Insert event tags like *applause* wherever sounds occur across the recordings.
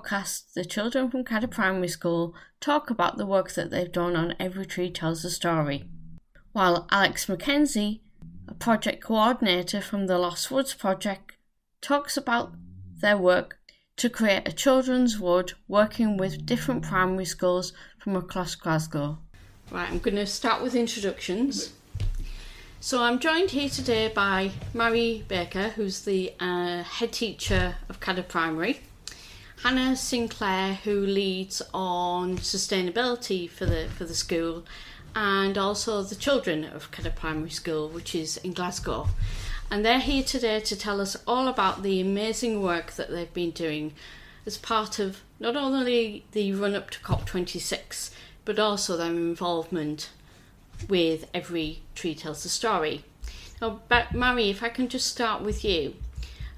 podcast, the children from Cadder Primary School talk about the work that they've done on Every Tree Tells a Story, while Alex Mackenzie, a project coordinator from the Lost Woods Project, talks about their work to create a children's wood working with different primary schools from across Glasgow. Right, I'm going to start with introductions. So I'm joined here today by Mary Baker, who's the uh, head teacher of Cadder Primary, Hannah Sinclair, who leads on sustainability for the for the school, and also the children of Cadder Primary School, which is in Glasgow. And they're here today to tell us all about the amazing work that they've been doing as part of not only the run up to COP26, but also their involvement with every tree tells a story. Now, Mary, if I can just start with you.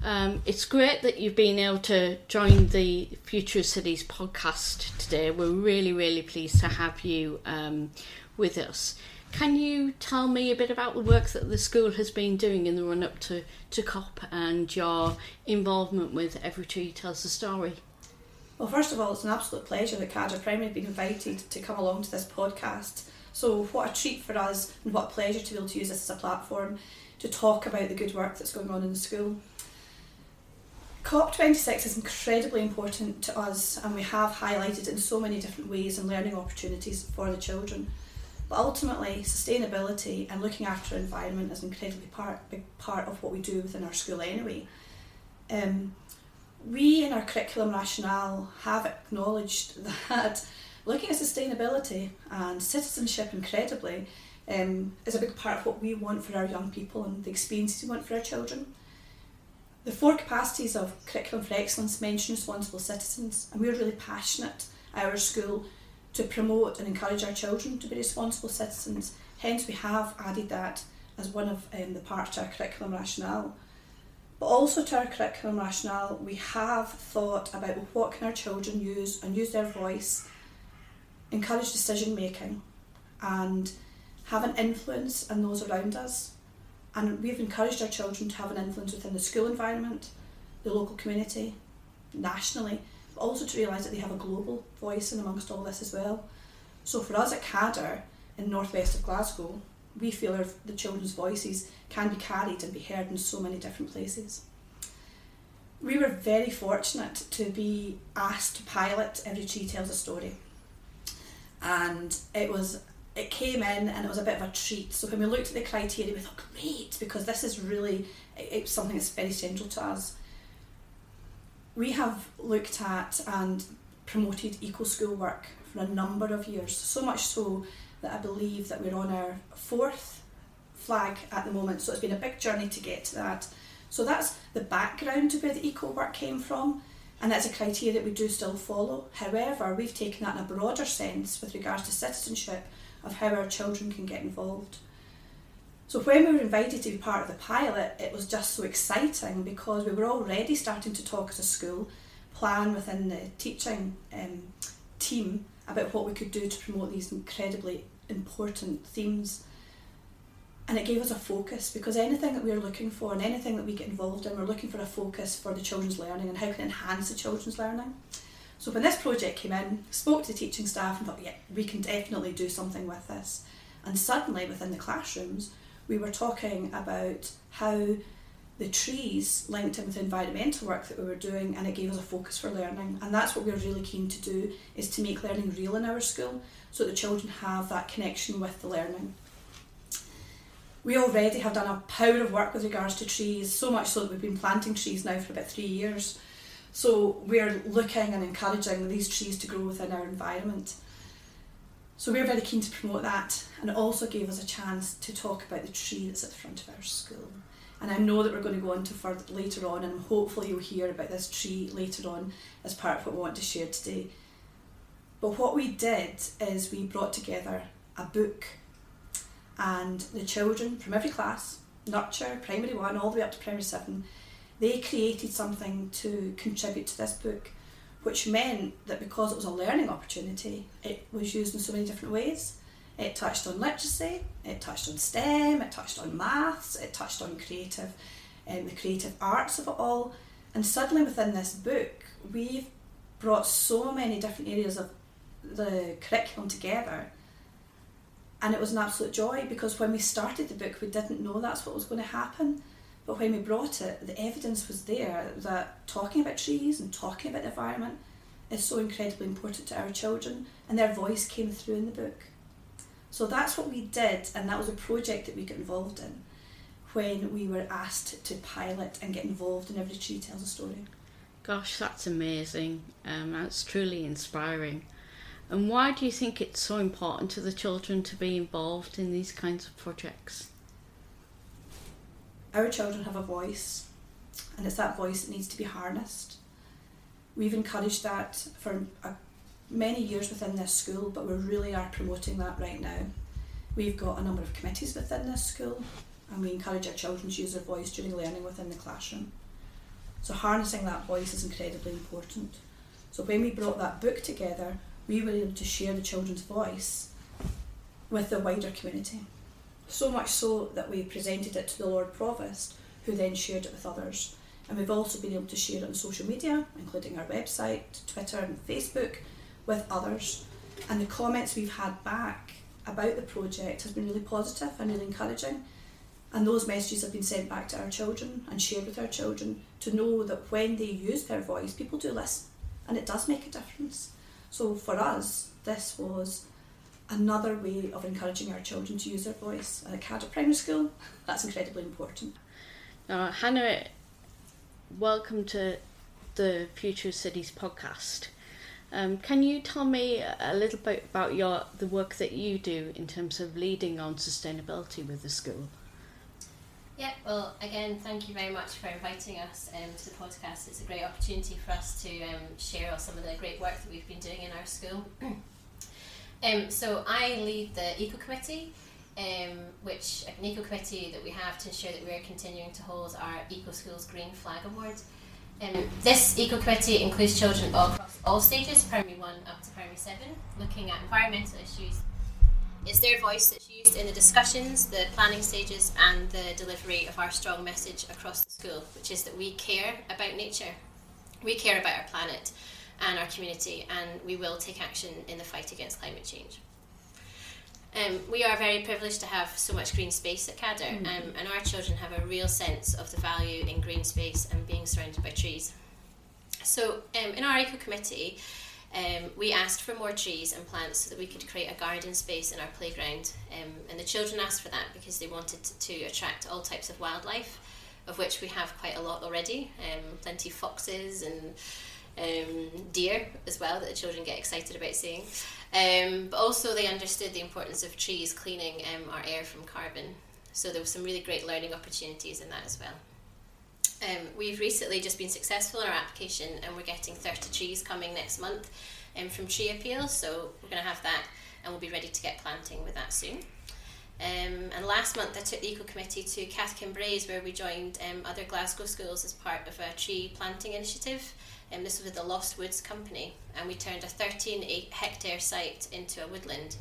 Um, it's great that you've been able to join the Future Cities podcast today. We're really, really pleased to have you um, with us. Can you tell me a bit about the work that the school has been doing in the run up to, to COP and your involvement with Every Tree Tells a Story? Well, first of all, it's an absolute pleasure that Cadder Primary have been invited to come along to this podcast. So, what a treat for us and what a pleasure to be able to use this as a platform to talk about the good work that's going on in the school. COP26 is incredibly important to us, and we have highlighted in so many different ways and learning opportunities for the children. But ultimately, sustainability and looking after environment is an incredibly part, big part of what we do within our school anyway. Um, we in our curriculum rationale have acknowledged *laughs* that looking at sustainability and citizenship incredibly um, is a big part of what we want for our young people and the experiences we want for our children. The four capacities of Curriculum for Excellence mention responsible citizens, and we're really passionate at our school to promote and encourage our children to be responsible citizens. Hence, we have added that as one of um, the parts of our curriculum rationale. But also to our curriculum rationale, we have thought about what can our children use and use their voice encourage decision making and have an influence on those around us. And we've encouraged our children to have an influence within the school environment, the local community, nationally, but also to realise that they have a global voice in amongst all this as well. So for us at Cadder in northwest of Glasgow, we feel our, the children's voices can be carried and be heard in so many different places. We were very fortunate to be asked to pilot Every Tree Tells a Story and it was it came in and it was a bit of a treat. So when we looked at the criteria, we thought, great, because this is really it's something that's very central to us. We have looked at and promoted eco school work for a number of years, so much so that I believe that we're on our fourth flag at the moment. So it's been a big journey to get to that. So that's the background to where the eco work came from and that's a criteria that we do still follow. However, we've taken that in a broader sense with regards to citizenship of how our children can get involved. So when we were invited to be part of the pilot, it was just so exciting because we were already starting to talk as a school, plan within the teaching um, team about what we could do to promote these incredibly important themes and it gave us a focus because anything that we are looking for and anything that we get involved in, we're looking for a focus for the children's learning and how can enhance the children's learning. So when this project came in, spoke to the teaching staff and thought, yeah, we can definitely do something with this. And suddenly within the classrooms, we were talking about how the trees linked in with the environmental work that we were doing and it gave us a focus for learning. And that's what we're really keen to do is to make learning real in our school so that children have that connection with the learning we already have done a power of work with regards to trees, so much so that we've been planting trees now for about three years. So we're looking and encouraging these trees to grow within our environment. So we're very keen to promote that and it also gave us a chance to talk about the tree that's at the front of our school. And I know that we're going to go into further later on and hopefully you'll hear about this tree later on as part of what we want to share today. But what we did is we brought together a book and the children from every class, nurture, primary one, all the way up to primary seven, they created something to contribute to this book, which meant that because it was a learning opportunity, it was used in so many different ways. It touched on literacy, it touched on STEM, it touched on maths, it touched on creative and um, the creative arts of it all. And suddenly within this book, we've brought so many different areas of the curriculum together. And it was an absolute joy because when we started the book, we didn't know that's what was going to happen. But when we brought it, the evidence was there that talking about trees and talking about the environment is so incredibly important to our children, and their voice came through in the book. So that's what we did, and that was a project that we got involved in when we were asked to pilot and get involved in Every Tree Tells a Story. Gosh, that's amazing. Um, that's truly inspiring. And why do you think it's so important to the children to be involved in these kinds of projects? Our children have a voice, and it's that voice that needs to be harnessed. We've encouraged that for a, many years within this school, but we really are promoting that right now. We've got a number of committees within this school, and we encourage our children to use their voice during learning within the classroom. So, harnessing that voice is incredibly important. So, when we brought that book together, we were able to share the children's voice with the wider community. So much so that we presented it to the Lord Provost, who then shared it with others. And we've also been able to share it on social media, including our website, Twitter, and Facebook, with others. And the comments we've had back about the project has been really positive and really encouraging. And those messages have been sent back to our children and shared with our children to know that when they use their voice, people do listen and it does make a difference. So for us, this was another way of encouraging our children to use their voice. And at Cadder Primary School, *laughs* that's incredibly important. Now, Hannah, welcome to the Future Cities podcast. Um, can you tell me a little bit about your the work that you do in terms of leading on sustainability with the school? Yeah, well, again, thank you very much for inviting us um, to the podcast. It's a great opportunity for us to um, share some of the great work that we've been doing in our school. *clears throat* um, so, I lead the Eco Committee, um, which an Eco Committee that we have to ensure that we're continuing to hold our Eco Schools Green Flag Award. Um, this Eco Committee includes children across all stages, primary 1 up to primary 7, looking at environmental issues. It's their voice that's used in the discussions, the planning stages, and the delivery of our strong message across the school, which is that we care about nature, we care about our planet and our community, and we will take action in the fight against climate change. Um, we are very privileged to have so much green space at Cadder, mm-hmm. um, and our children have a real sense of the value in green space and being surrounded by trees. So, um, in our eco committee, um, we asked for more trees and plants so that we could create a garden space in our playground. Um, and the children asked for that because they wanted to, to, attract all types of wildlife, of which we have quite a lot already. Um, plenty of foxes and um, deer as well that the children get excited about seeing. Um, but also, they understood the importance of trees cleaning um, our air from carbon. So there were some really great learning opportunities in that as well. Um, we've recently just been successful in our application and we're getting 30 trees coming next month um, from Tree Appeal, so we're going to have that and we'll be ready to get planting with that soon. Um, and last month I took the Eco Committee to Cathkin Braes where we joined um, other Glasgow schools as part of a tree planting initiative. Um, this was with the Lost Woods Company and we turned a 13 hectare site into a woodland.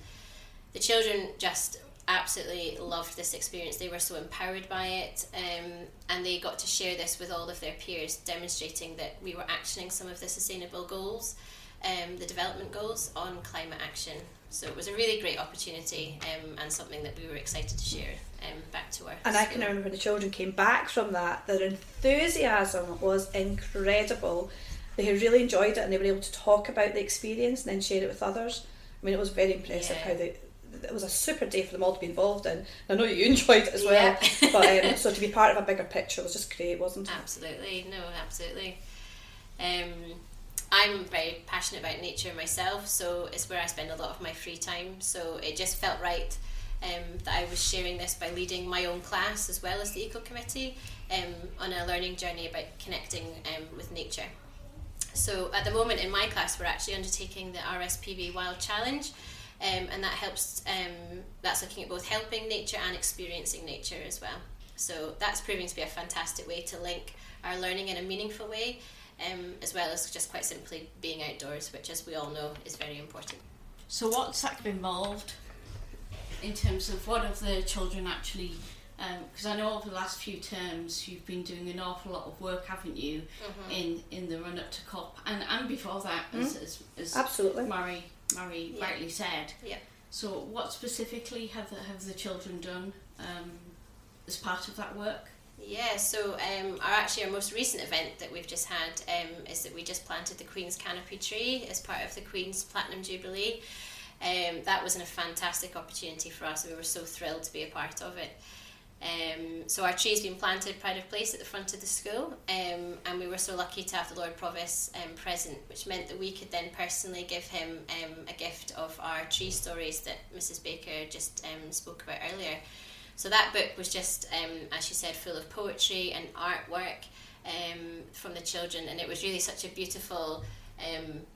The children just absolutely loved this experience. They were so empowered by it, um, and they got to share this with all of their peers, demonstrating that we were actioning some of the sustainable goals, um, the development goals on climate action. So it was a really great opportunity um, and something that we were excited to share um, back to our. And school. I can remember when the children came back from that. Their enthusiasm was incredible. They really enjoyed it and they were able to talk about the experience and then share it with others. I mean, it was very impressive yeah. how they it was a super day for them all to be involved in. I know you *laughs* enjoyed it as well, yeah. but um, *laughs* so to be part of a bigger picture was just great, wasn't it? Absolutely, no, absolutely. Um, I'm very passionate about nature myself, so it's where I spend a lot of my free time. So it just felt right um, that I was sharing this by leading my own class as well as the Eco Committee um, on a learning journey about connecting um, with nature. So at the moment in my class, we're actually undertaking the RSPB Wild Challenge, um, and that helps. Um, that's looking at both helping nature and experiencing nature as well. So that's proving to be a fantastic way to link our learning in a meaningful way, um, as well as just quite simply being outdoors, which, as we all know, is very important. So what's that involved in terms of what have the children actually because um, I know over the last few terms you've been doing an awful lot of work, haven't you, mm-hmm. in in the run up to COP and and before that, mm-hmm. as, as, as absolutely Mary Mary yeah. rightly said. Yeah. So, what specifically have the, have the children done um, as part of that work? Yeah, so um, our actually our most recent event that we've just had um, is that we just planted the Queen's canopy tree as part of the Queen's Platinum Jubilee. Um, that was a fantastic opportunity for us. We were so thrilled to be a part of it. Um, so our tree's been planted pride of place at the front of the school, um, and we were so lucky to have the Lord Provost um, present, which meant that we could then personally give him um, a gift of our tree stories that Mrs Baker just um, spoke about earlier. So that book was just, um, as she said, full of poetry and artwork from the children, and it was really such a beautiful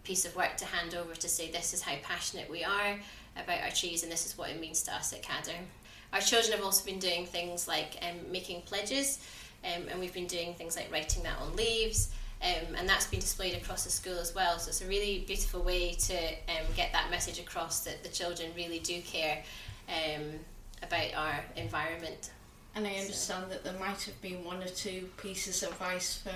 piece of work to hand over to say this is how passionate we are about our trees, and this is what it means to us at Cadder. Our children have also been doing things like um, making pledges, um, and we've been doing things like writing that on leaves. Um, and that's been displayed across the school as well. So it's a really beautiful way to um, get that message across that the children really do care um, about our environment. And I understand so. that there might have been one or two pieces of advice for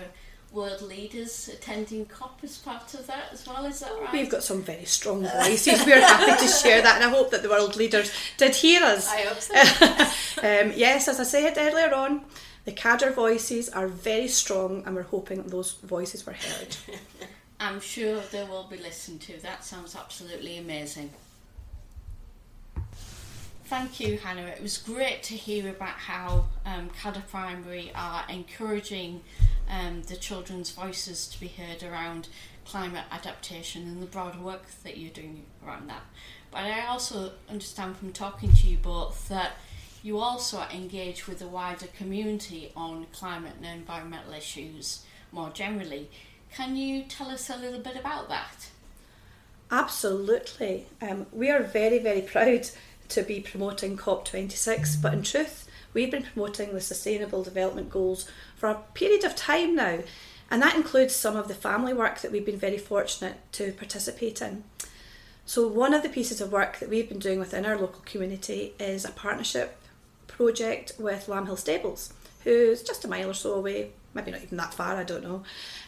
world leaders attending COP as part of that as well. Is that right? We've got some very strong voices. We're happy to share that, and I hope that the world leaders did hear us. I hope so. *laughs* um, yes, as I said earlier on, the Cadder voices are very strong, and we're hoping that those voices were heard. *laughs* I'm sure they will be listened to. That sounds absolutely amazing. Thank you, Hannah. It was great to hear about how um, Cadder Primary are encouraging um, the children's voices to be heard around climate adaptation and the broader work that you're doing around that. But I also understand from talking to you both that you also engage with the wider community on climate and environmental issues more generally. Can you tell us a little bit about that? Absolutely. Um, we are very, very proud to be promoting COP26, but in truth, we've been promoting the Sustainable Development Goals for a period of time now, and that includes some of the family work that we've been very fortunate to participate in. So, one of the pieces of work that we've been doing within our local community is a partnership project with Lamb Stables, who's just a mile or so away, maybe not even that far, I don't know.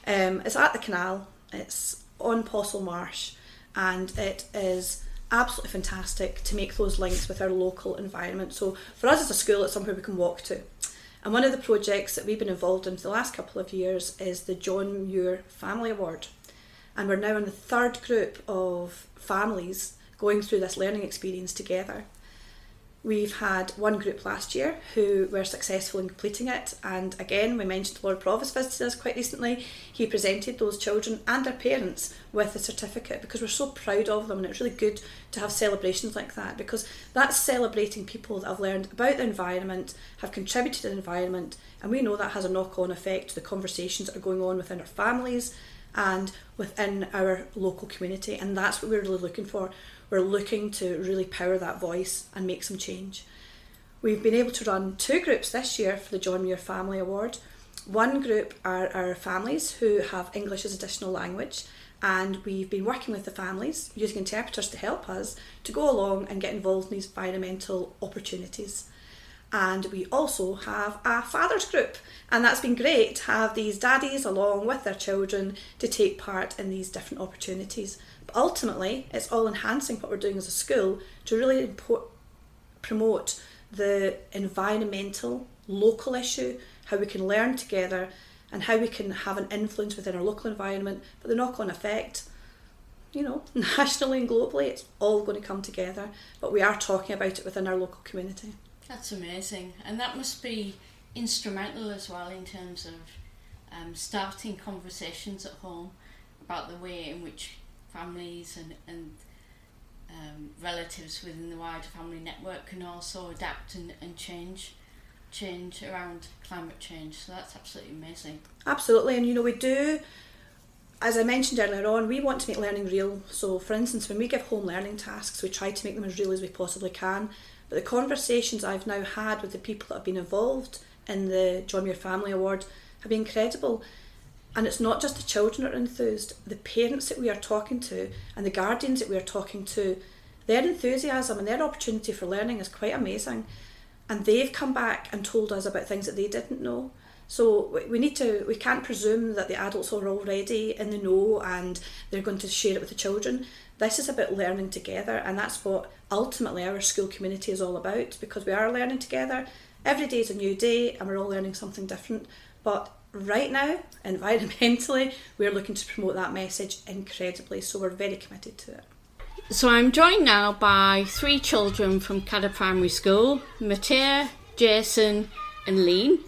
Um, it's at the canal, it's on Possil Marsh, and it is absolutely fantastic to make those links with our local environment. So for us as a school, it's somewhere we can walk to. And one of the projects that we've been involved in for the last couple of years is the John Muir Family Award. And we're now in the third group of families going through this learning experience together. We've had one group last year who were successful in completing it, and again, we mentioned Lord Provost visited us quite recently. He presented those children and their parents with the certificate because we're so proud of them, and it's really good to have celebrations like that because that's celebrating people that have learned about the environment, have contributed to the environment, and we know that has a knock on effect to the conversations that are going on within our families and within our local community, and that's what we're really looking for we're looking to really power that voice and make some change. We've been able to run two groups this year for the John Muir Family Award. One group are our families who have English as additional language, and we've been working with the families using interpreters to help us to go along and get involved in these environmental opportunities. And we also have a fathers group, and that's been great to have these daddies along with their children to take part in these different opportunities ultimately, it's all enhancing what we're doing as a school to really import, promote the environmental, local issue, how we can learn together, and how we can have an influence within our local environment. But the knock on effect, you know, *laughs* nationally and globally, it's all going to come together. But we are talking about it within our local community. That's amazing. And that must be instrumental as well in terms of um, starting conversations at home about the way in which families and, and um, relatives within the wider family network can also adapt and, and change change around climate change. So that's absolutely amazing. Absolutely, and you know we do. As I mentioned earlier on, we want to make learning real. So, for instance, when we give home learning tasks, we try to make them as real as we possibly can. But the conversations I've now had with the people that have been involved in the John Muir Family Award have been incredible. And it's not just the children that are enthused, the parents that we are talking to and the guardians that we are talking to, their enthusiasm and their opportunity for learning is quite amazing. and they've come back and told us about things that they didn't know. So we need to we can't presume that the adults are already in the know and they're going to share it with the children. This is about learning together and that's what ultimately our school community is all about because we are learning together. Every day is a new day and we're all learning something different. But right now, environmentally, *laughs* we're looking to promote that message incredibly. So we're very committed to it. So I'm joined now by three children from Cadder Primary School, Matea, Jason and Lean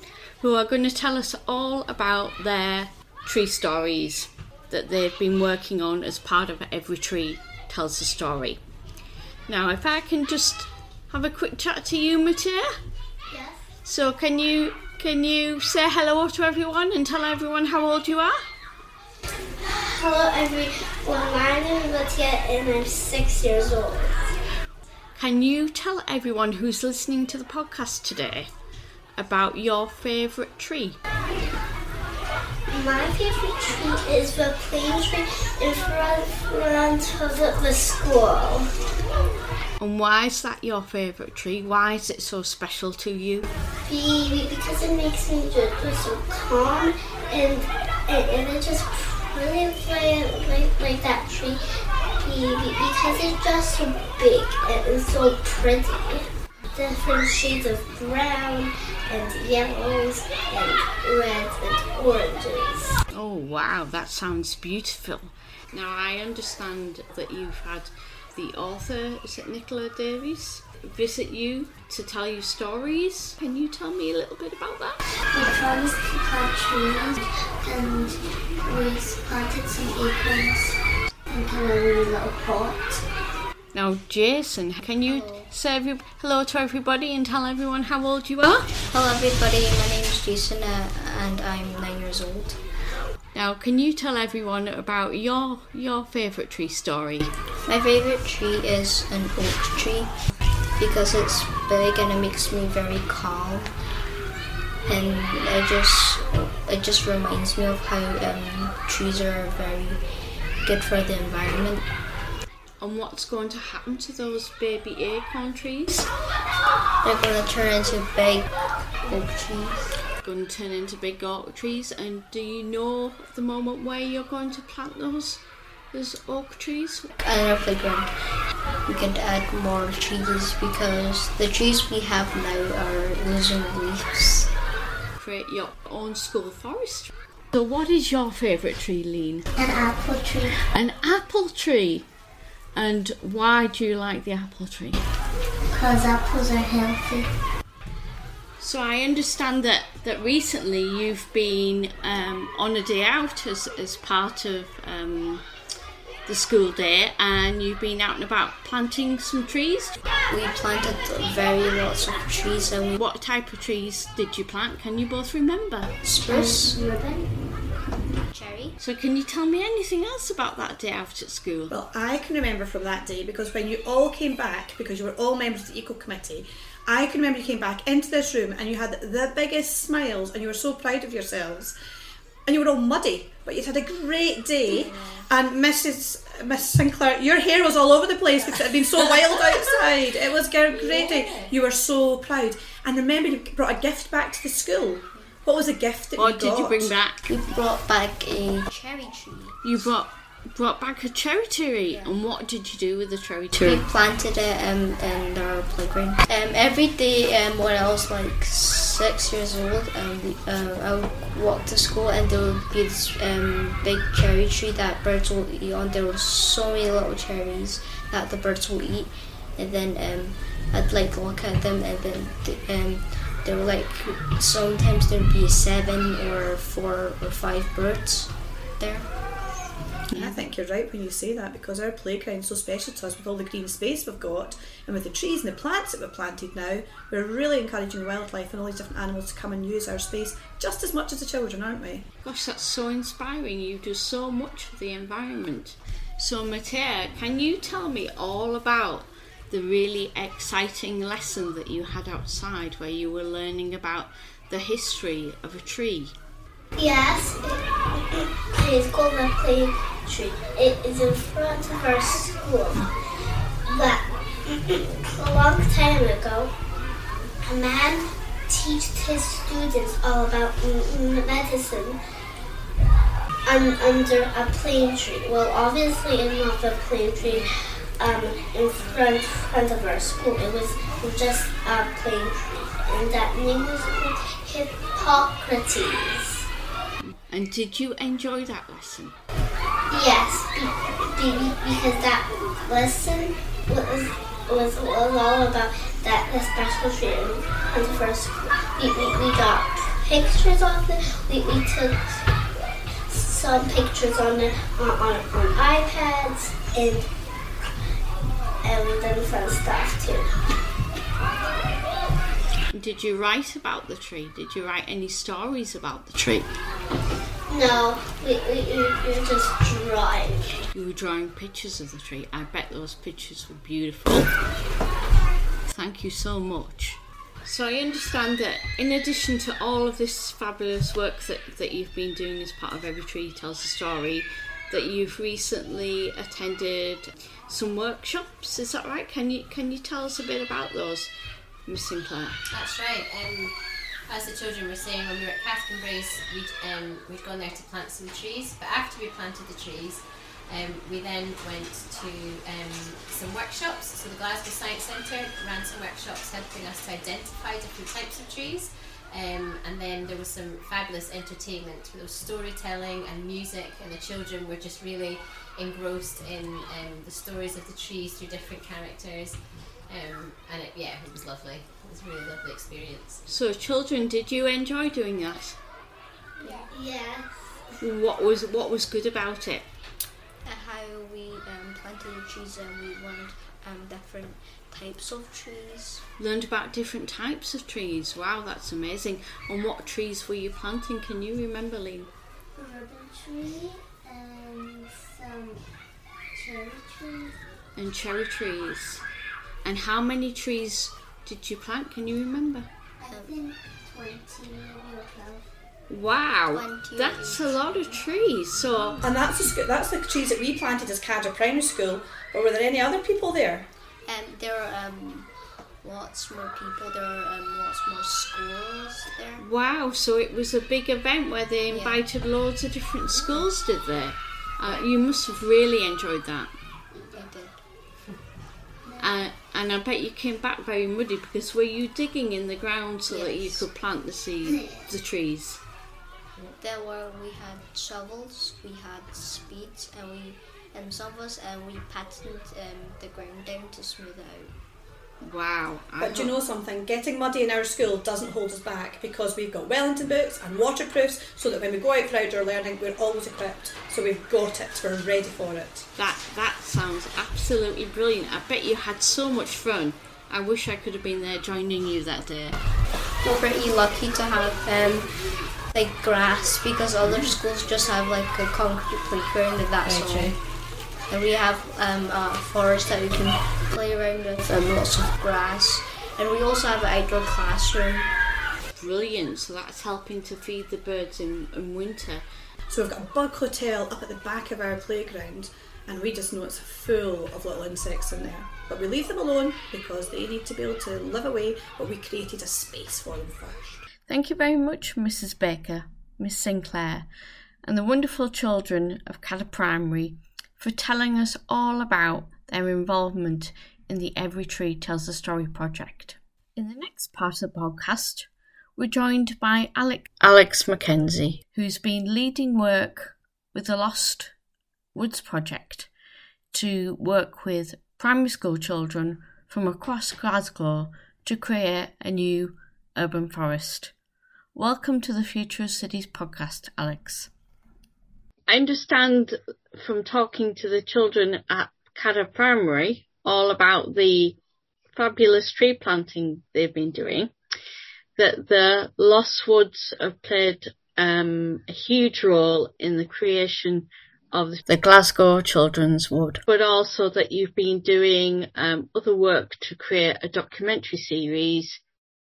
who are going to tell us all about their tree stories that they've been working on as part of Every Tree Tells a Story. Now, if I can just have a quick chat to you, Matea. Yes. So, can you can you say hello to everyone and tell everyone how old you are? Hello, everyone. My name is Matea, and I'm six years old. Can you tell everyone who's listening to the podcast today about your favourite tree. My favourite tree is the plane tree in front, front of the, the school. And why is that your favourite tree? Why is it so special to you? Be, because it makes me just so calm and, and, and it just really like, like, like that tree be, because it's just so big and so pretty. Different shades of brown and yellows and reds and oranges. Oh wow, that sounds beautiful. Now I understand that you've had the author, is it Nicola Davies, visit you to tell you stories. Can you tell me a little bit about that? We to plant trees and we planted some acorns into a really little pot. Now, Jason, can you say every, hello to everybody and tell everyone how old you are? Hello, everybody. My name is Jason uh, and I'm nine years old. Now, can you tell everyone about your your favourite tree story? My favourite tree is an oak tree because it's big and it makes me very calm. And I just it just reminds me of how um, trees are very good for the environment and what's going to happen to those baby acorn trees? They're going to turn into big oak trees. Going to turn into big oak trees. And do you know at the moment where you're going to plant those those oak trees? At our playground. We can add more trees because the trees we have now are losing leaves. Create your own school forest. So, what is your favourite tree, Lean? An apple tree. An apple tree. And why do you like the apple tree? Because apples are healthy. So I understand that, that recently you've been um, on a day out as, as part of um, the school day and you've been out and about planting some trees. We planted very lots of trees and we... What type of trees did you plant? Can you both remember? Spruce. Ribbon. So can you tell me anything else about that day out at school? Well, I can remember from that day because when you all came back, because you were all members of the Eco Committee, I can remember you came back into this room and you had the biggest smiles and you were so proud of yourselves. And you were all muddy, but you'd had a great day. Oh. And Mrs. Miss Sinclair, your hair was all over the place because it had been so wild outside. It was a great day. *laughs* You were so proud. And remember, you brought a gift back to the school. What was a gift that what you did you bring back? We brought back a cherry tree. You brought brought back a cherry tree. Yeah. And what did you do with the cherry tree? We planted it um, in our playground. Um, every day um, when I was like six years old, um, uh, I would walk to school and there would be this um, big cherry tree that birds will eat on. There were so many little cherries that the birds will eat. And then um, I'd like look at them and then um, there were like sometimes there'd be seven or four or five birds there. I think you're right when you say that because our playground's so special to us with all the green space we've got and with the trees and the plants that we've planted now, we're really encouraging wildlife and all these different animals to come and use our space just as much as the children, aren't we? Gosh, that's so inspiring. You do so much for the environment. So, Matea, can you tell me all about the really exciting lesson that you had outside where you were learning about the history of a tree. Yes, it is called the plane tree. It is in front of our school. But a long time ago, a man taught his students all about medicine un- under a plane tree. Well, obviously, it's not the plane tree um, in front, front of our school. It was just a plane tree, and that name was Hippocrates. And did you enjoy that lesson? Yes, be- be- because that lesson was was, was all about that the special tree in front of our school. We, we, we got pictures of it. We, we took some pictures on it on, on, on iPads and and done fun stuff too. Did you write about the tree? Did you write any stories about the tree? No, we, we, we were just drawing. You were drawing pictures of the tree. I bet those pictures were beautiful. Thank you so much. So I understand that in addition to all of this fabulous work that, that you've been doing as part of Every Tree Tells a Story, that you've recently attended some workshops. Is that right? Can you can you tell us a bit about those, Miss Sinclair? That's right. Um, as the children were saying, when we were at Braes, we'd, um, we'd gone there to plant some trees. But after we planted the trees, um, we then went to um, some workshops. So the Glasgow Science Centre ran some workshops helping us to identify different types of trees. Um, and then there was some fabulous entertainment. There was storytelling and music, and the children were just really engrossed in um, the stories of the trees through different characters. Um, and it, yeah, it was lovely. It was a really lovely experience. So children, did you enjoy doing that? Yeah. Yes. What was what was good about it? Uh, how we um, planted the trees and we learned um, different types of trees. Learned about different types of trees. Wow, that's amazing. And what trees were you planting? Can you remember, Lee? Rubber tree and some cherry trees. And cherry trees. And how many trees did you plant? Can you remember? I think 20 or 12. Wow, 20 that's a lot of trees. So And that's the, that's the trees that we planted as Cadder Primary School. But were there any other people there? And there are um, lots more people. There are um, lots more schools there. wow, so it was a big event where they Yeah. invited loads of different schools, did they? Uh, you must have really enjoyed that. I did. Uh, and I bet you came back very muddy because were you digging in the ground so that you could plant the seed, *laughs* the trees? There were we had shovels, we had spades, and we and some of us and we patted um, the ground down to smooth it out. Wow. I But do you know something? Getting muddy in our school doesn't hold us back because we've got Wellington boots and waterproofs so that when we go out for outdoor learning, we're always equipped. So we've got it. We're ready for it. That that sounds absolutely brilliant. I bet you had so much fun. I wish I could have been there joining you that day. We're pretty lucky to have um, like grass because other schools just have like a concrete playground and that's all. True. And we have um, a forest that we can play around with and lots of grass. And we also have an outdoor classroom. Brilliant. So that's helping to feed the birds in, in winter. So we've got a bug hotel up at the back of our playground and we just know it's full of little insects in there. But we leave them alone because they need to be able to live away, but we created a space for them first. Thank you very much, Mrs. Baker, Miss Sinclair, and the wonderful children of Cadder Primary for telling us all about their involvement in the Every Tree Tells a Story project. In the next part of the podcast, we're joined by Alec, Alex Mackenzie, who's been leading work with the Lost Woods project to work with primary school children from across Glasgow to create a new urban forest. Welcome to the Future of Cities podcast, Alex. I understand from talking to the children at Cadder Primary all about the fabulous tree planting they've been doing, that the Lost Woods have played um, a huge role in the creation of the Glasgow Children's Wood, but also that you've been doing um, other work to create a documentary series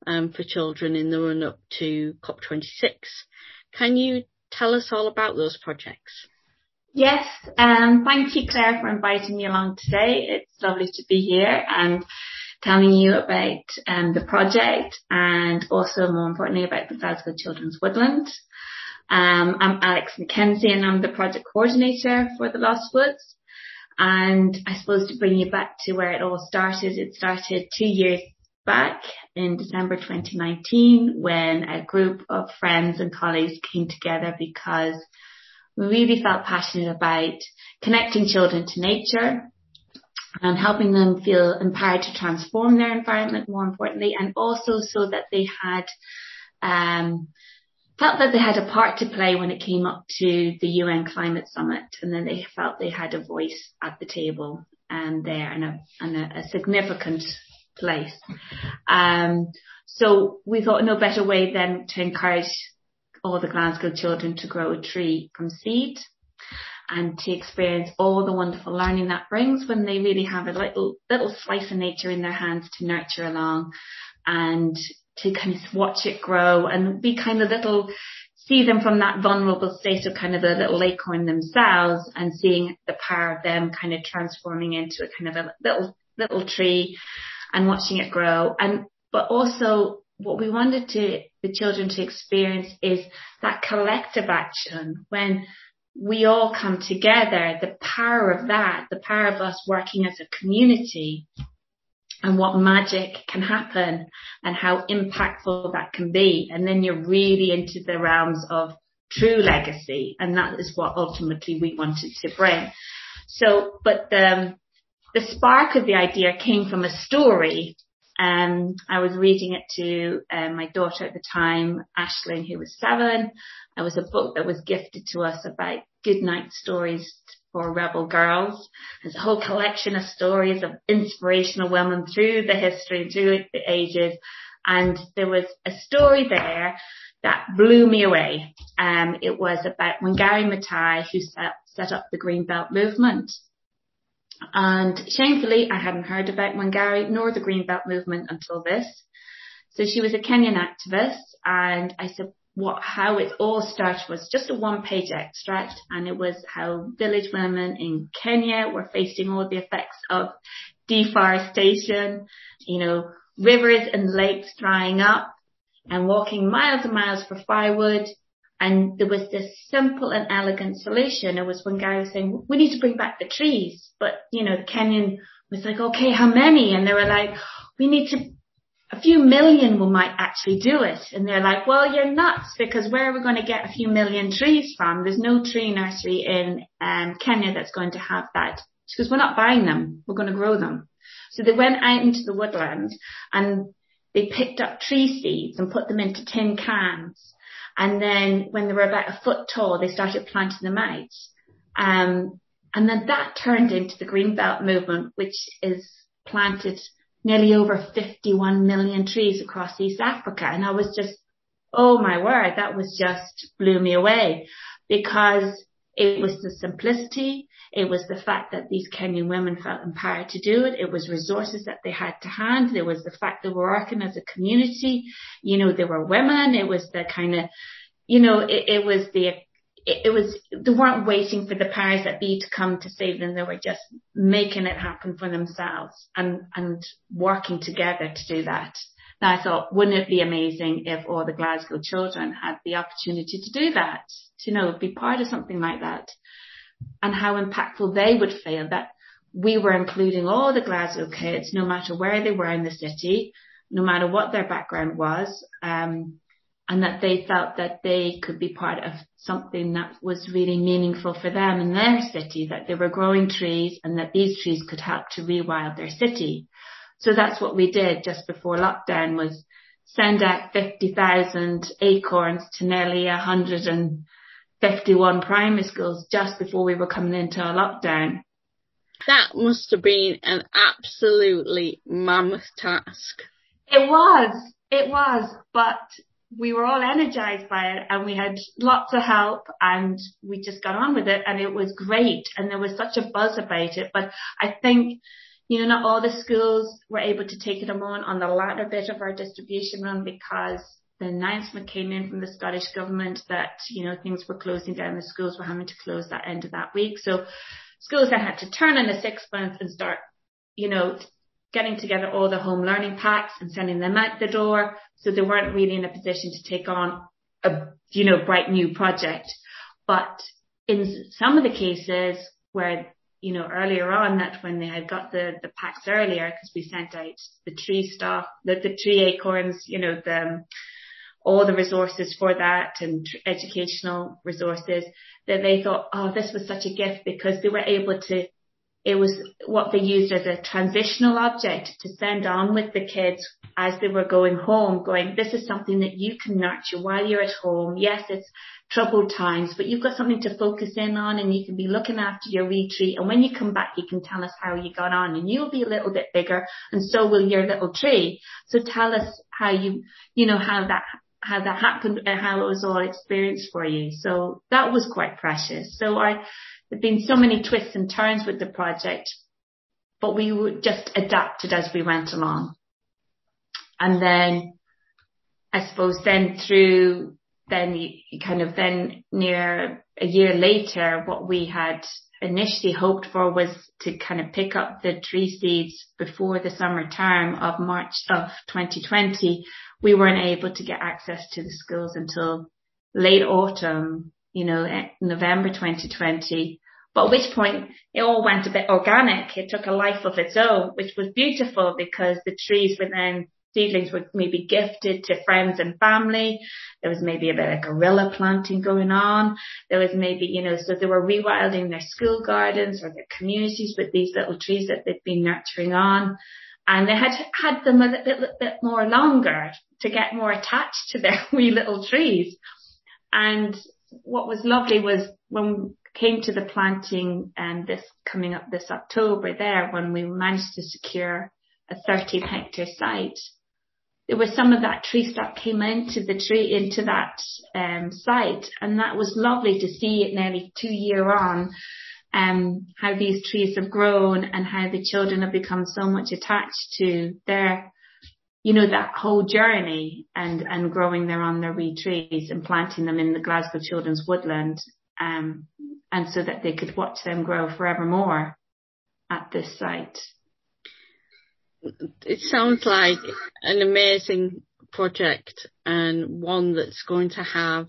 um, for children in the run up to COP26. Can you tell us all about those projects? Yes, um, thank you, Claire, for inviting me along today. It's lovely to be here and telling you about um, the project and also more importantly about the Glasgow Children's Woodland. Um, I'm Alex McKenzie and I'm the project coordinator for the Lost Woods. And I suppose to bring you back to where it all started, it started two years back in December 2019 when a group of friends and colleagues came together because really felt passionate about connecting children to nature and helping them feel empowered to transform their environment more importantly and also so that they had um, felt that they had a part to play when it came up to the UN climate summit and then they felt they had a voice at the table and there and a, and a, a significant place. Um, so we thought no better way than to encourage all the Glasgow children to grow a tree from seed and to experience all the wonderful learning that brings when they really have a little, little slice of nature in their hands to nurture along and to kind of watch it grow and be kind of little, see them from that vulnerable state of kind of a little acorn themselves and seeing the power of them kind of transforming into a kind of a little, little tree and watching it grow. And, but also what we wanted to, the children to experience is that collective action when we all come together, the power of that, the power of us working as a community and what magic can happen and how impactful that can be. And then you're really into the realms of true legacy. And that is what ultimately we wanted to bring. So, but the, the spark of the idea came from a story. Um, I was reading it to um, my daughter at the time, Ashlyn, who was seven. It was a book that was gifted to us about good night stories for rebel girls. There's a whole collection of stories of inspirational women through the history, through the ages. And there was a story there that blew me away. Um, it was about Wangari Maathai who set, set up the Green Belt movement. And shamefully, I hadn't heard about Wangari nor the Green Belt movement until this. So she was a Kenyan activist and I said, what, how it all started was just a one page extract and it was how village women in Kenya were facing all the effects of deforestation, you know, rivers and lakes drying up and walking miles and miles for firewood. And there was this simple and elegant solution. It was one guy was saying, we need to bring back the trees. But, you know, the Kenyan was like, okay, how many? And they were like, we need to a few million will might actually do it. And they're like, well, you're nuts because where are we going to get a few million trees from? There's no tree nursery in um, Kenya that's going to have that. Because we're not buying them. We're going to grow them. So they went out into the woodland and they picked up tree seeds and put them into tin cans. And then when they were about a foot tall, they started planting them out. Um, and then that turned into the Green Belt movement, which is planted nearly over 51 million trees across East Africa. And I was just, oh my word, that was just blew me away because it was the simplicity. It was the fact that these Kenyan women felt empowered to do it. It was resources that they had to hand. There was the fact that we're working as a community. You know, there were women. It was the kind of, you know, it, it was the it, it was they weren't waiting for the powers that be to come to save them. They were just making it happen for themselves and and working together to do that. I thought, wouldn't it be amazing if all the Glasgow children had the opportunity to do that, to you know, be part of something like that, and how impactful they would feel that we were including all the Glasgow kids, no matter where they were in the city, no matter what their background was, um, and that they felt that they could be part of something that was really meaningful for them in their city, that they were growing trees and that these trees could help to rewild their city. So that's what we did just before lockdown was send out 50,000 acorns to nearly 151 primary schools just before we were coming into a lockdown. That must have been an absolutely mammoth task. It was, it was, but we were all energized by it and we had lots of help and we just got on with it and it was great and there was such a buzz about it. But I think, you know, not all the schools were able to take it on on the latter bit of our distribution run because the announcement came in from the Scottish government that, you know, things were closing down. The schools were having to close that end of that week. So schools then had to turn in a sixpence and start, you know, getting together all the home learning packs and sending them out the door. So they weren't really in a position to take on a, you know, bright new project. But in some of the cases where, you know, earlier on that when they had got the, the packs earlier, because we sent out the tree stuff, the, the tree acorns, you know, the, all the resources for that and tr- educational resources that they thought, oh, this was such a gift because they were able to, it was what they used as a transitional object to send on with the kids as they were going home, going, this is something that you can nurture while you're at home. Yes, it's troubled times, but you've got something to focus in on and you can be looking after your retreat. And when you come back, you can tell us how you got on and you'll be a little bit bigger and so will your little tree. So tell us how you, you know, how that how that happened and how it was all experienced for you. So that was quite precious. So I, there've been so many twists and turns with the project, but we just adapted as we went along. And then I suppose then through, then you kind of then near a year later, what we had initially hoped for was to kind of pick up the tree seeds before the summer term of March of 2020 we weren't able to get access to the schools until late autumn, you know, eh, November 2020. But at which point it all went a bit organic. It took a life of its own, which was beautiful because the trees were then seedlings were maybe gifted to friends and family. There was maybe a bit of guerrilla planting going on. There was maybe, you know, so they were rewilding their school gardens or their communities with these little trees that they'd been nurturing on and they had had them a little bit more longer to get more attached to their *laughs* wee little trees. And what was lovely was when came to the planting and this coming up this October there when we managed to secure a 13 hectare site, there was some of that tree stock came into the tree, into that um, site. And that was lovely to see it nearly two year on um, how these trees have grown and how the children have become so much attached to their, you know, that whole journey and, and growing there on their wee trees and planting them in the Glasgow Children's Woodland, um, and so that they could watch them grow forevermore at this site. It sounds like an amazing project and one that's going to have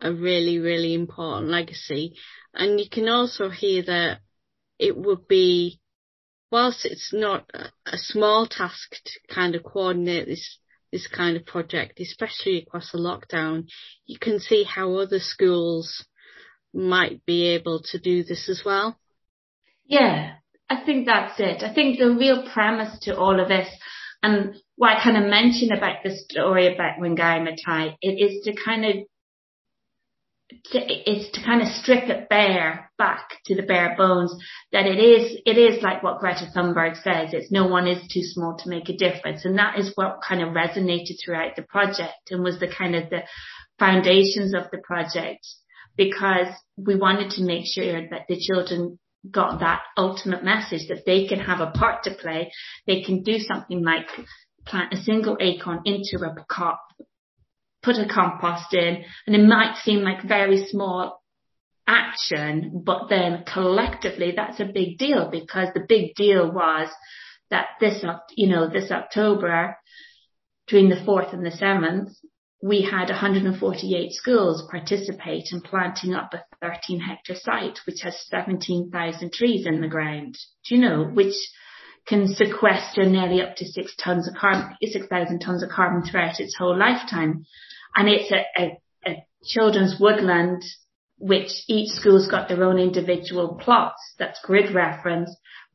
a really, really important legacy. And you can also hear that it would be, whilst it's not a small task to kind of coordinate this, this kind of project, especially across the lockdown, you can see how other schools might be able to do this as well. Yeah, I think that's it. I think the real premise to all of this and what I kind of mentioned about the story about Wangari Maathai, it is to kind of to, is to kind of strip it bare back to the bare bones that it is, it is like what Greta Thunberg says, it's no one is too small to make a difference. And that is what kind of resonated throughout the project and was the kind of the foundations of the project because we wanted to make sure that the children got that ultimate message that they can have a part to play. They can do something like plant a single acorn into a cup put a compost in and it might seem like very small action, but then collectively that's a big deal because the big deal was that this, you know, this October between the 4th and the 7th, we had 148 schools participate in planting up a 13 hectare site, which has 17,000 trees in the ground, do you know, which can sequester nearly up to six tons of carbon, 6,000 tons of carbon throughout its whole lifetime. And it's a, a, a children's woodland, which each school's got their own individual plots. That's grid reference,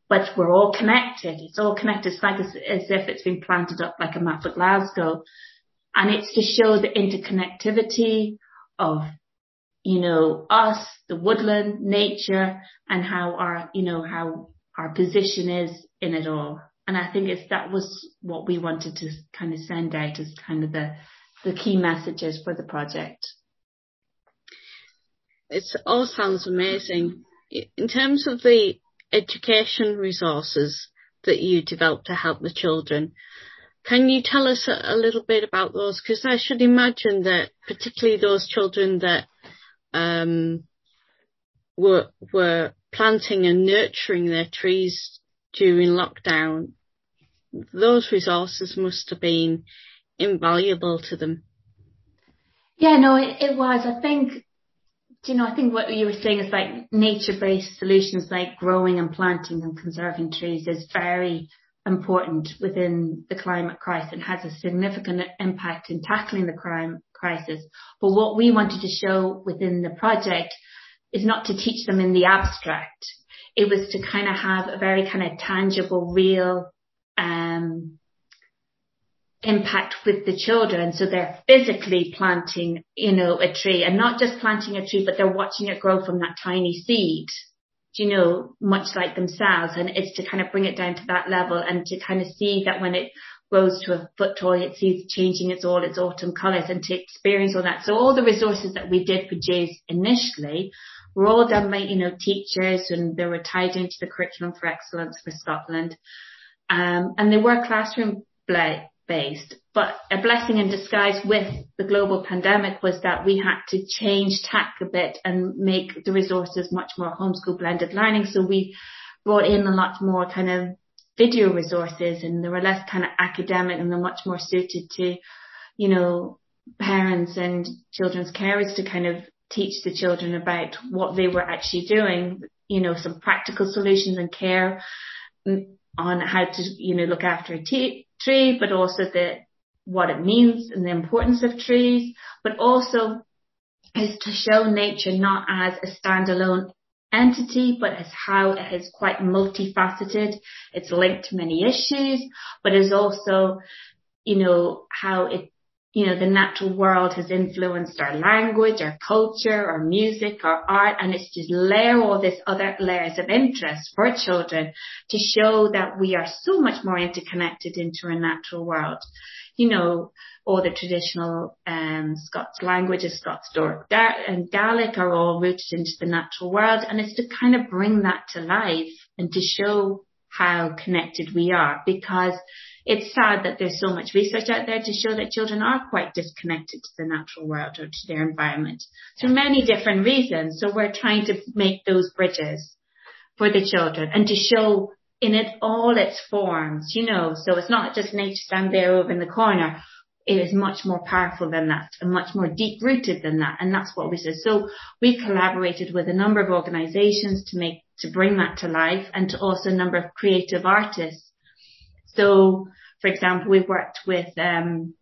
but we're all connected. It's all connected. It's like as, as if it's been planted up like a map of Glasgow. And it's to show the interconnectivity of, you know, us, the woodland, nature, and how our, you know, how our position is in it all. And I think it's, that was what we wanted to kind of send out as kind of the, the key messages for the project. It all sounds amazing. In terms of the education resources that you developed to help the children, can you tell us a, a little bit about those? Because I should imagine that particularly those children that um, were were planting and nurturing their trees during lockdown those resources must have been invaluable to them. Yeah, no, it, it was. I think, you know, I think what you were saying is like nature-based solutions like growing and planting and conserving trees is very important within the climate crisis and has a significant impact in tackling the crime crisis. But what we wanted to show within the project is not to teach them in the abstract. It was to kind of have a very kind of tangible, real, um, impact with the children. So they're physically planting, you know, a tree and not just planting a tree, but they're watching it grow from that tiny seed you know, much like themselves. And it's to kind of bring it down to that level and to kind of see that when it grows to a foot tall, it sees changing its all its autumn colours and to experience all that. So all the resources that we did produce initially were all done by, you know, teachers and they were tied into the curriculum for excellence for Scotland. Um, and they were classroom based. But a blessing in disguise with the global pandemic was that we had to change tack a bit and make the resources much more homeschool blended learning. So we brought in a lot more kind of video resources and they were less kind of academic and they're much more suited to, you know, parents and children's carers to kind of teach the children about what they were actually doing, you know, some practical solutions and care on how to, you know, look after a a t- tree, but also the, what it means and the importance of trees, but also is to show nature not as a standalone entity, but as how it is quite multifaceted. It's linked to many issues, but is also, you know, how it you know, the natural world has influenced our language, our culture, our music, our art, and it's just layer all this other layers of interest for children to show that we are so much more interconnected into our natural world. You know, all the traditional um, Scots languages, Scots Doric and Gaelic are all rooted into the natural world, and it's to kind of bring that to life and to show how connected we are because it's sad that there's so much research out there to show that children are quite disconnected to the natural world or to their environment through many different reasons. So we're trying to make those bridges for the children and to show in it all its forms, you know, so it's not just nature stand there over in the corner. It is much more powerful than that and much more deep rooted than that. And that's what we said. So we collaborated with a number of organizations to make, to bring that to life and to also a number of creative artists so, for example, we worked with um,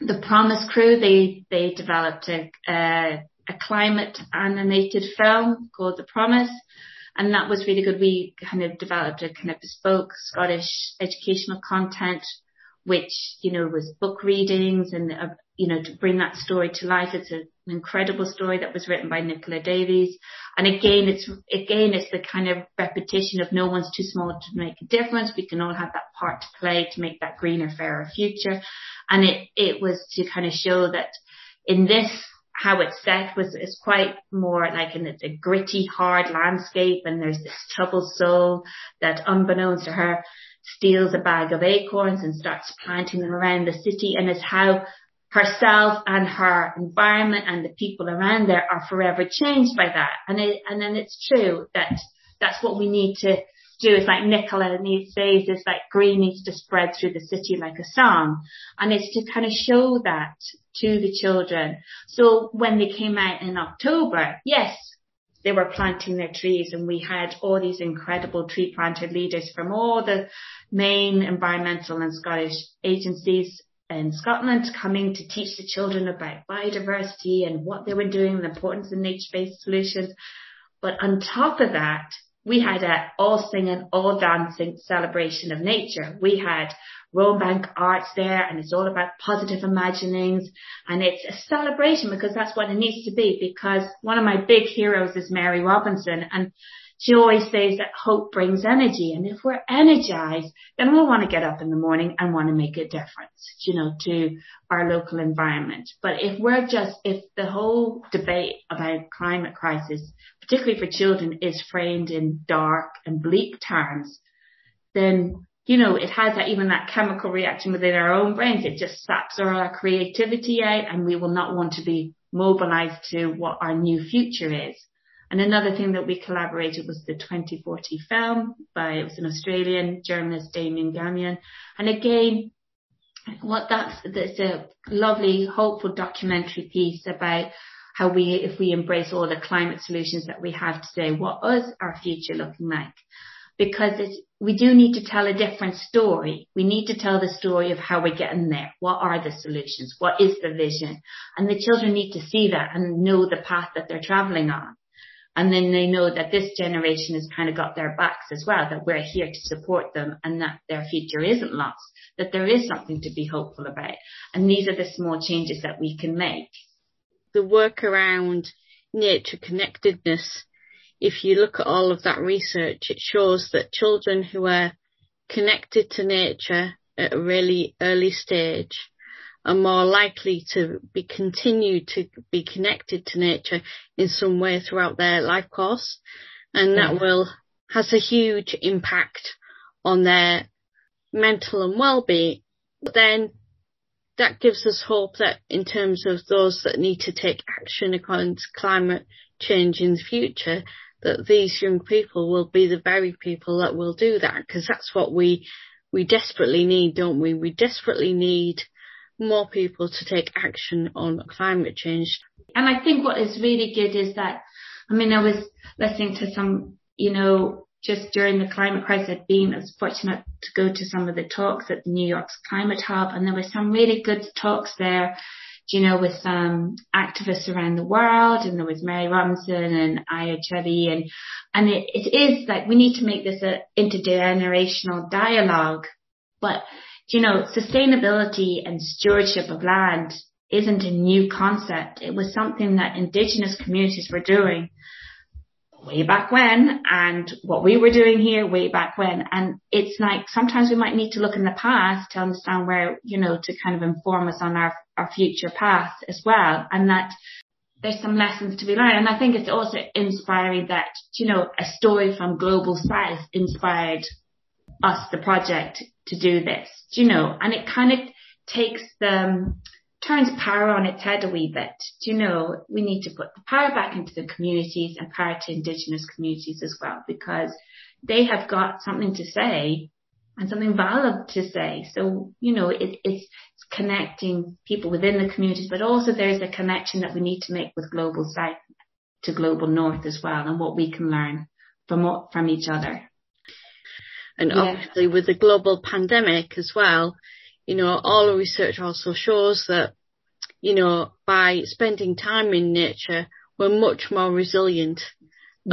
the Promise Crew. They they developed a, a, a climate animated film called The Promise, and that was really good. We kind of developed a kind of bespoke Scottish educational content, which you know was book readings and uh, you know to bring that story to life. It's a an incredible story that was written by Nicola Davies. And again, it's, again, it's the kind of repetition of no one's too small to make a difference. We can all have that part to play to make that greener, fairer future. And it, it was to kind of show that in this, how it's set was, is quite more like in a gritty, hard landscape and there's this troubled soul that unbeknownst to her steals a bag of acorns and starts planting them around the city and is how herself and her environment and the people around there are forever changed by that. And it, and then it's true that that's what we need to do. It's like Nicola needs says, it's like green needs to spread through the city like a song. And it's to kind of show that to the children. So when they came out in October, yes, they were planting their trees and we had all these incredible tree planter leaders from all the main environmental and Scottish agencies in Scotland coming to teach the children about biodiversity and what they were doing, the importance of nature-based solutions. But on top of that, we had a all singing, all dancing celebration of nature. We had Rowanbank Arts there and it's all about positive imaginings and it's a celebration because that's what it needs to be because one of my big heroes is Mary Robinson and she always says that hope brings energy. And if we're energized, then we'll want to get up in the morning and want to make a difference, you know, to our local environment. But if we're just, if the whole debate about climate crisis, particularly for children, is framed in dark and bleak terms, then you know, it has that even that chemical reaction within our own brains. It just saps our creativity out and we will not want to be mobilized to what our new future is. And another thing that we collaborated was the 2040 film by, it was an Australian journalist, Damon Gameau. And again, what that's, that's a lovely, hopeful documentary piece about how we, if we embrace all the climate solutions that we have today, what is our future looking like? Because we do need to tell a different story. We need to tell the story of how we're getting there. What are the solutions? What is the vision? And the children need to see that and know the path that they're traveling on. And then they know that this generation has kind of got their backs as well, that we're here to support them and that their future isn't lost, that there is something to be hopeful about. And these are the small changes that we can make. The work around nature connectedness, if you look at all of that research, it shows that children who are connected to nature at a really early stage are more likely to be continued to be connected to nature in some way throughout their life course. And that mm. will, has a huge impact on their mental and well-being. But then that gives us hope that in terms of those that need to take action against climate change in the future, that these young people will be the very people that will do that because that's what we we desperately need, don't we? We desperately need more people to take action on climate change. And I think what is really good is that, I mean, I was listening to some, you know, just during the climate crisis, I'd been, I was fortunate to go to some of the talks at the New York's Climate Hub and there were some really good talks there, you know, with some activists around the world and there was Mary Robinson and Aya Chebbi and, and it, it is like we need to make this an intergenerational dialogue, but you know, sustainability and stewardship of land isn't a new concept. It was something that indigenous communities were doing way back when and what we were doing here way back when. And it's like sometimes we might need to look in the past to understand where, you know, to kind of inform us on our, our future path as well. And that there's some lessons to be learned. And I think it's also inspiring that, you know, a story from global south inspired us, the project, to do this, do you know, and it kind of takes the, um, turns power on its head a wee bit. Do you know, we need to put the power back into the communities and power to indigenous communities as well, because they have got something to say and something valid to say. So, you know, it, it's, it's connecting people within the communities, but also there's a connection that we need to make with global south to global north as well and what we can learn from, from each other. And yeah. obviously with the global pandemic as well, you know, all the research also shows that, you know, by spending time in nature, we're much more resilient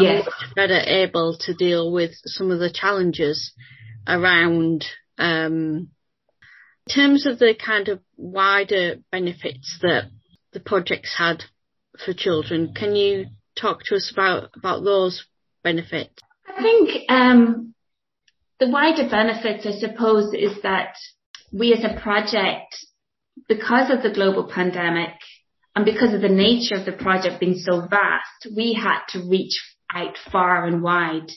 yes. much better able to deal with some of the challenges around, um, in terms of the kind of wider benefits that the projects had for children, can you talk to us about, about those benefits? I think, um, the wider benefits, I suppose, is that we as a project, because of the global pandemic and because of the nature of the project being so vast, we had to reach out far and wide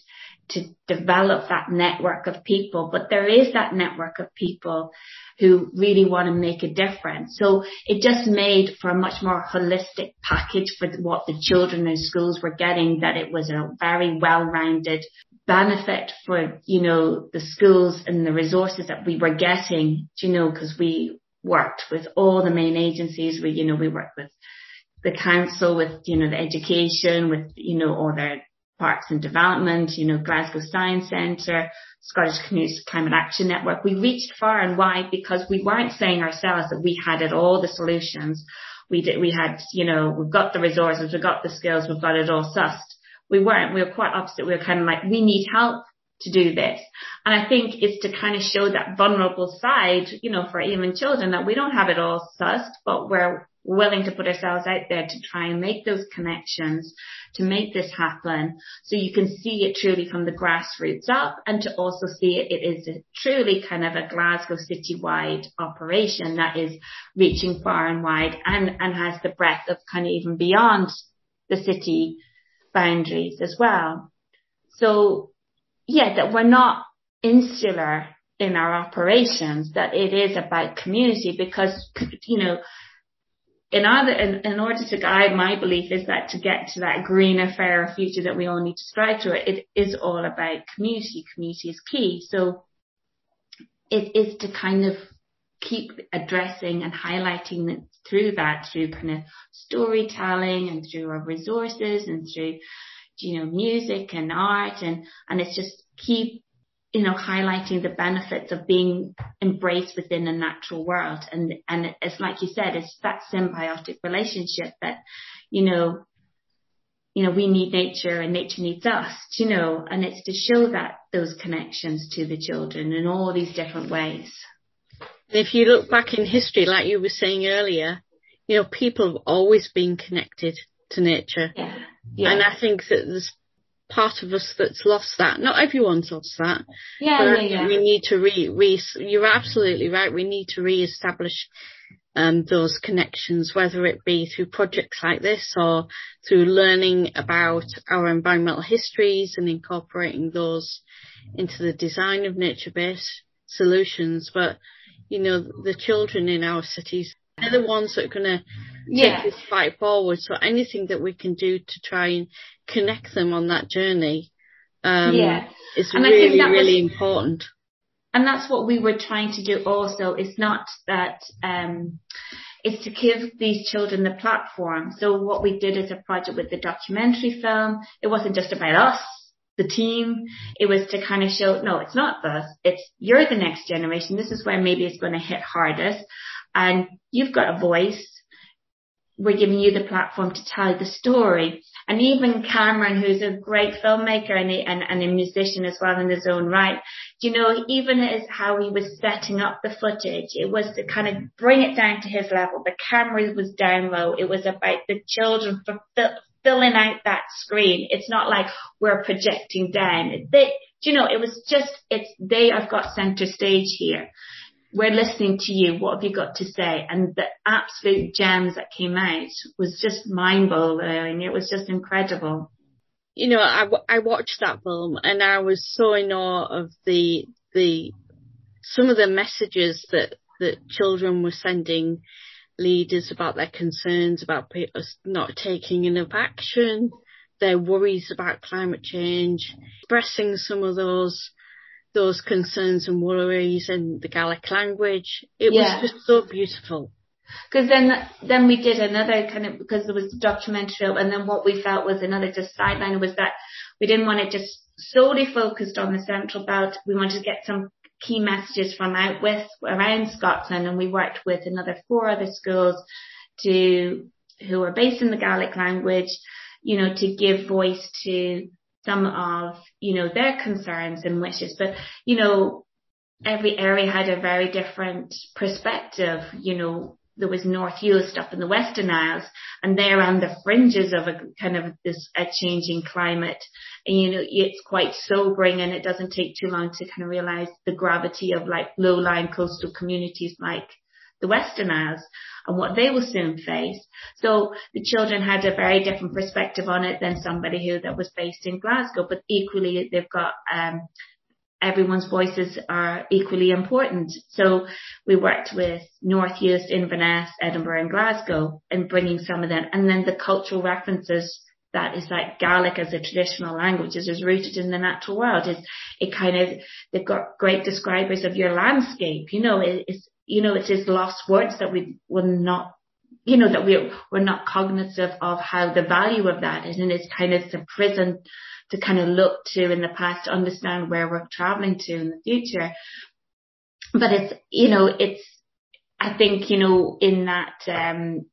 to develop that network of people. But there is that network of people who really want to make a difference. So it just made for a much more holistic package for what the children in schools were getting, that it was a very well-rounded benefit for, you know, the schools and the resources that we were getting, you know, because we worked with all the main agencies. We, you know, we worked with the council, with, you know, the education, with, you know, all their parks and development, you know, Glasgow Science Centre, Scottish Community Climate Action Network. We reached far and wide because we weren't saying ourselves that we had it all the solutions. We did, we had, you know, we've got the resources, we've got the skills, we've got it all sussed we weren't. We were quite opposite. We were kind of like, we need help to do this. And I think it's to kind of show that vulnerable side, you know, for even children that we don't have it all sussed, but we're willing to put ourselves out there to try and make those connections, to make this happen. So you can see it truly from the grassroots up and to also see it, it is truly kind of a Glasgow citywide operation that is reaching far and wide and, and has the breadth of kind of even beyond the city boundaries as well. So yeah, that we're not insular in our operations, that it is about community because, you know, in order, in, in, order to guide my belief is that to get to that greener, fairer future that we all need to strive to, it is all about community. Community is key. So it is to kind of keep addressing and highlighting it through that, through kind of storytelling and through our resources and through, you know, music and art and, and it's just keep you know, highlighting the benefits of being embraced within a natural world. And, and it's like you said, it's that symbiotic relationship that, you know, you know, we need nature and nature needs us, you know, and it's to show that those connections to the children in all these different ways. If you look back in history, like you were saying earlier, you know, people have always been connected to nature. Yeah. Yeah. And I think that there's part of us that's lost that. Not everyone's lost that. Yeah, but yeah, yeah. We need to re, re, you're absolutely right. We need to re-establish um, those connections, whether it be through projects like this or through learning about our environmental histories and incorporating those into the design of nature-based solutions. But, you know, the children in our cities, they're the ones that are going to yeah. take this fight forward. So anything that we can do to try and connect them on that journey um, yeah. is and really, really was, important. And that's what we were trying to do also. It's not that, um, it's to give these children the platform. So what we did as a project with the documentary film, it wasn't just about us, the team. It was to kind of show, no, it's not us. It's you're the next generation. This is where maybe it's going to hit hardest and you've got a voice. We're giving you the platform to tell the story. And even Cameron, who's a great filmmaker and a, and, and a musician as well in his own right, you know, even as how he was setting up the footage, it was to kind of bring it down to his level. The camera was down low. It was about the children filling out that screen. It's not like we're projecting down. They, you know, it was just, it's, they have got center stage here we're listening to you. What have you got to say? And the absolute gems that came out was just mind blowing. It was just incredible. You know, I, I watched that film and I was so in awe of the, the, some of the messages that, that children were sending leaders about their concerns about people not taking enough action, their worries about climate change, expressing some of those those concerns and worries in the Gaelic language. It yeah. was just so beautiful. Because then, then we did another kind of because there was documentary, and then what we felt was another just sideline was that we didn't want to just solely focused on the Central Belt. We wanted to get some key messages from out with around Scotland, and we worked with another four other schools to who are based in the Gaelic language, you know, to give voice to some of, you know, their concerns and wishes. But, you know, every area had a very different perspective. You know, there was North Uist up in the Western Isles and they're on the fringes of a kind of this, a changing climate. And, you know, it's quite sobering and it doesn't take too long to kind of realize the gravity of like low-lying coastal communities like the Western Isles and what they will soon face. So the children had a very different perspective on it than somebody who that was based in Glasgow, but equally they've got, um, everyone's voices are equally important. So we worked with North Uist, Inverness, Edinburgh and Glasgow and bringing some of them and then the cultural references that is like Gaelic as a traditional language is, is rooted in the natural world. Is it kind of they've got great describers of your landscape. You know, it, it's you know, it is lost words that we were not, you know, that we we're not cognizant of how the value of that is. And it's kind of the prison to kind of look to in the past to understand where we're traveling to in the future. But it's, you know, it's, I think, you know, in that, um,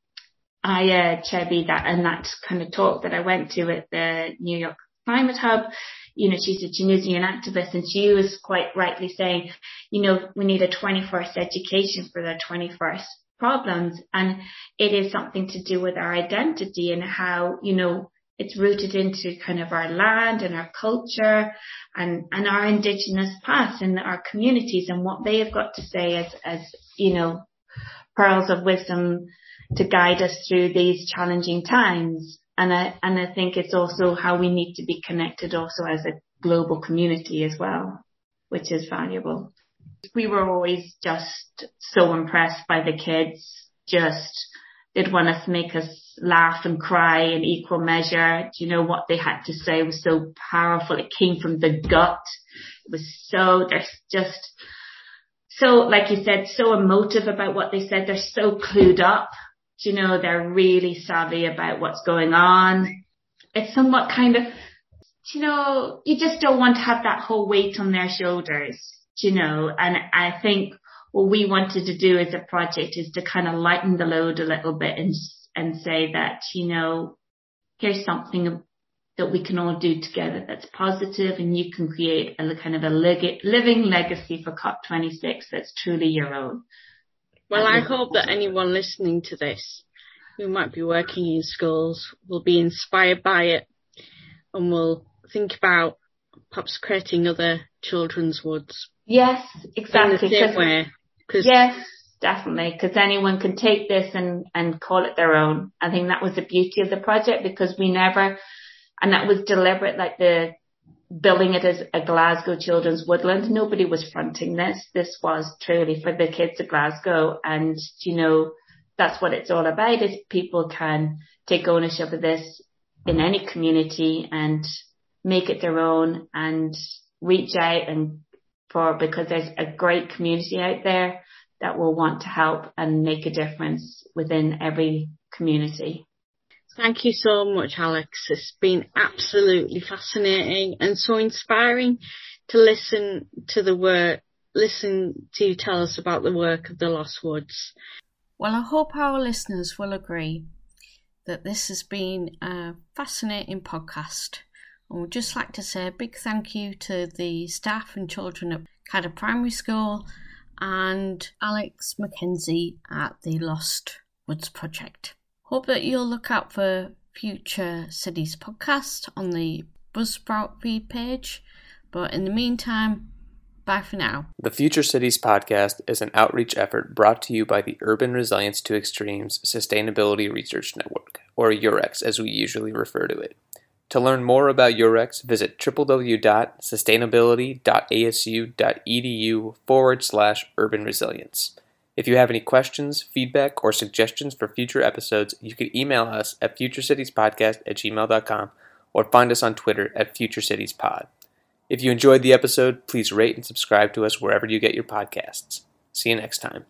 Aya Chebbi that, and that kind of talk that I went to at the New York Climate Hub, you know, she's a Tunisian activist and she was quite rightly saying, you know, we need a 21st education for the 21st problems. And it is something to do with our identity and how, you know, it's rooted into kind of our land and our culture and, and our indigenous past and our communities and what they have got to say as, as, you know, pearls of wisdom to guide us through these challenging times. And I, and I think it's also how we need to be connected also as a global community as well, which is valuable. We were always just so impressed by the kids, just They'd want us to make us laugh and cry in equal measure. Do you know what they had to say was so powerful? It came from the gut. It was so, they're just so, like you said, so emotive about what they said. They're so clued up. You know, they're really savvy about what's going on. It's somewhat kind of, you know, you just don't want to have that whole weight on their shoulders, you know, and I think what we wanted to do as a project is to kind of lighten the load a little bit and, and say that, you know, here's something that we can all do together that's positive and you can create a kind of a living legacy for COP26 that's truly your own. Well, I hope that anyone listening to this who might be working in schools will be inspired by it and will think about perhaps creating other children's woods. Yes, exactly. In the same way. Cause yes, definitely. Because anyone can take this and, and call it their own. I think that was the beauty of the project because we never, and that was deliberate, like the billing it as a Glasgow children's woodland. Nobody was fronting this. This was truly for the kids of Glasgow. And, you know, that's what it's all about is people can take ownership of this in any community and make it their own and reach out and for because there's a great community out there that will want to help and make a difference within every community. Thank you so much, Alex. It's been absolutely fascinating and so inspiring to listen to the work, listen to you tell us about the work of the Lost Woods. Well, I hope our listeners will agree that this has been a fascinating podcast. I would just like to say a big thank you to the staff and children at Cadder Primary School and Alex Mackenzie at the Lost Woods Project. Hope that you'll look out for future cities podcast on the Buzzsprout feed page. But in the meantime, bye for now. The Future Cities podcast is an outreach effort brought to you by the Urban Resilience to Extremes Sustainability Research Network, or UREX as we usually refer to it. To learn more about UREX, visit www.sustainability.asu.edu forward slash urban resilience. If you have any questions, feedback, or suggestions for future episodes, you can email us at futurecitiespodcast at gmail.com or find us on Twitter at futurecitiespod. If you enjoyed the episode, please rate and subscribe to us wherever you get your podcasts. See you next time.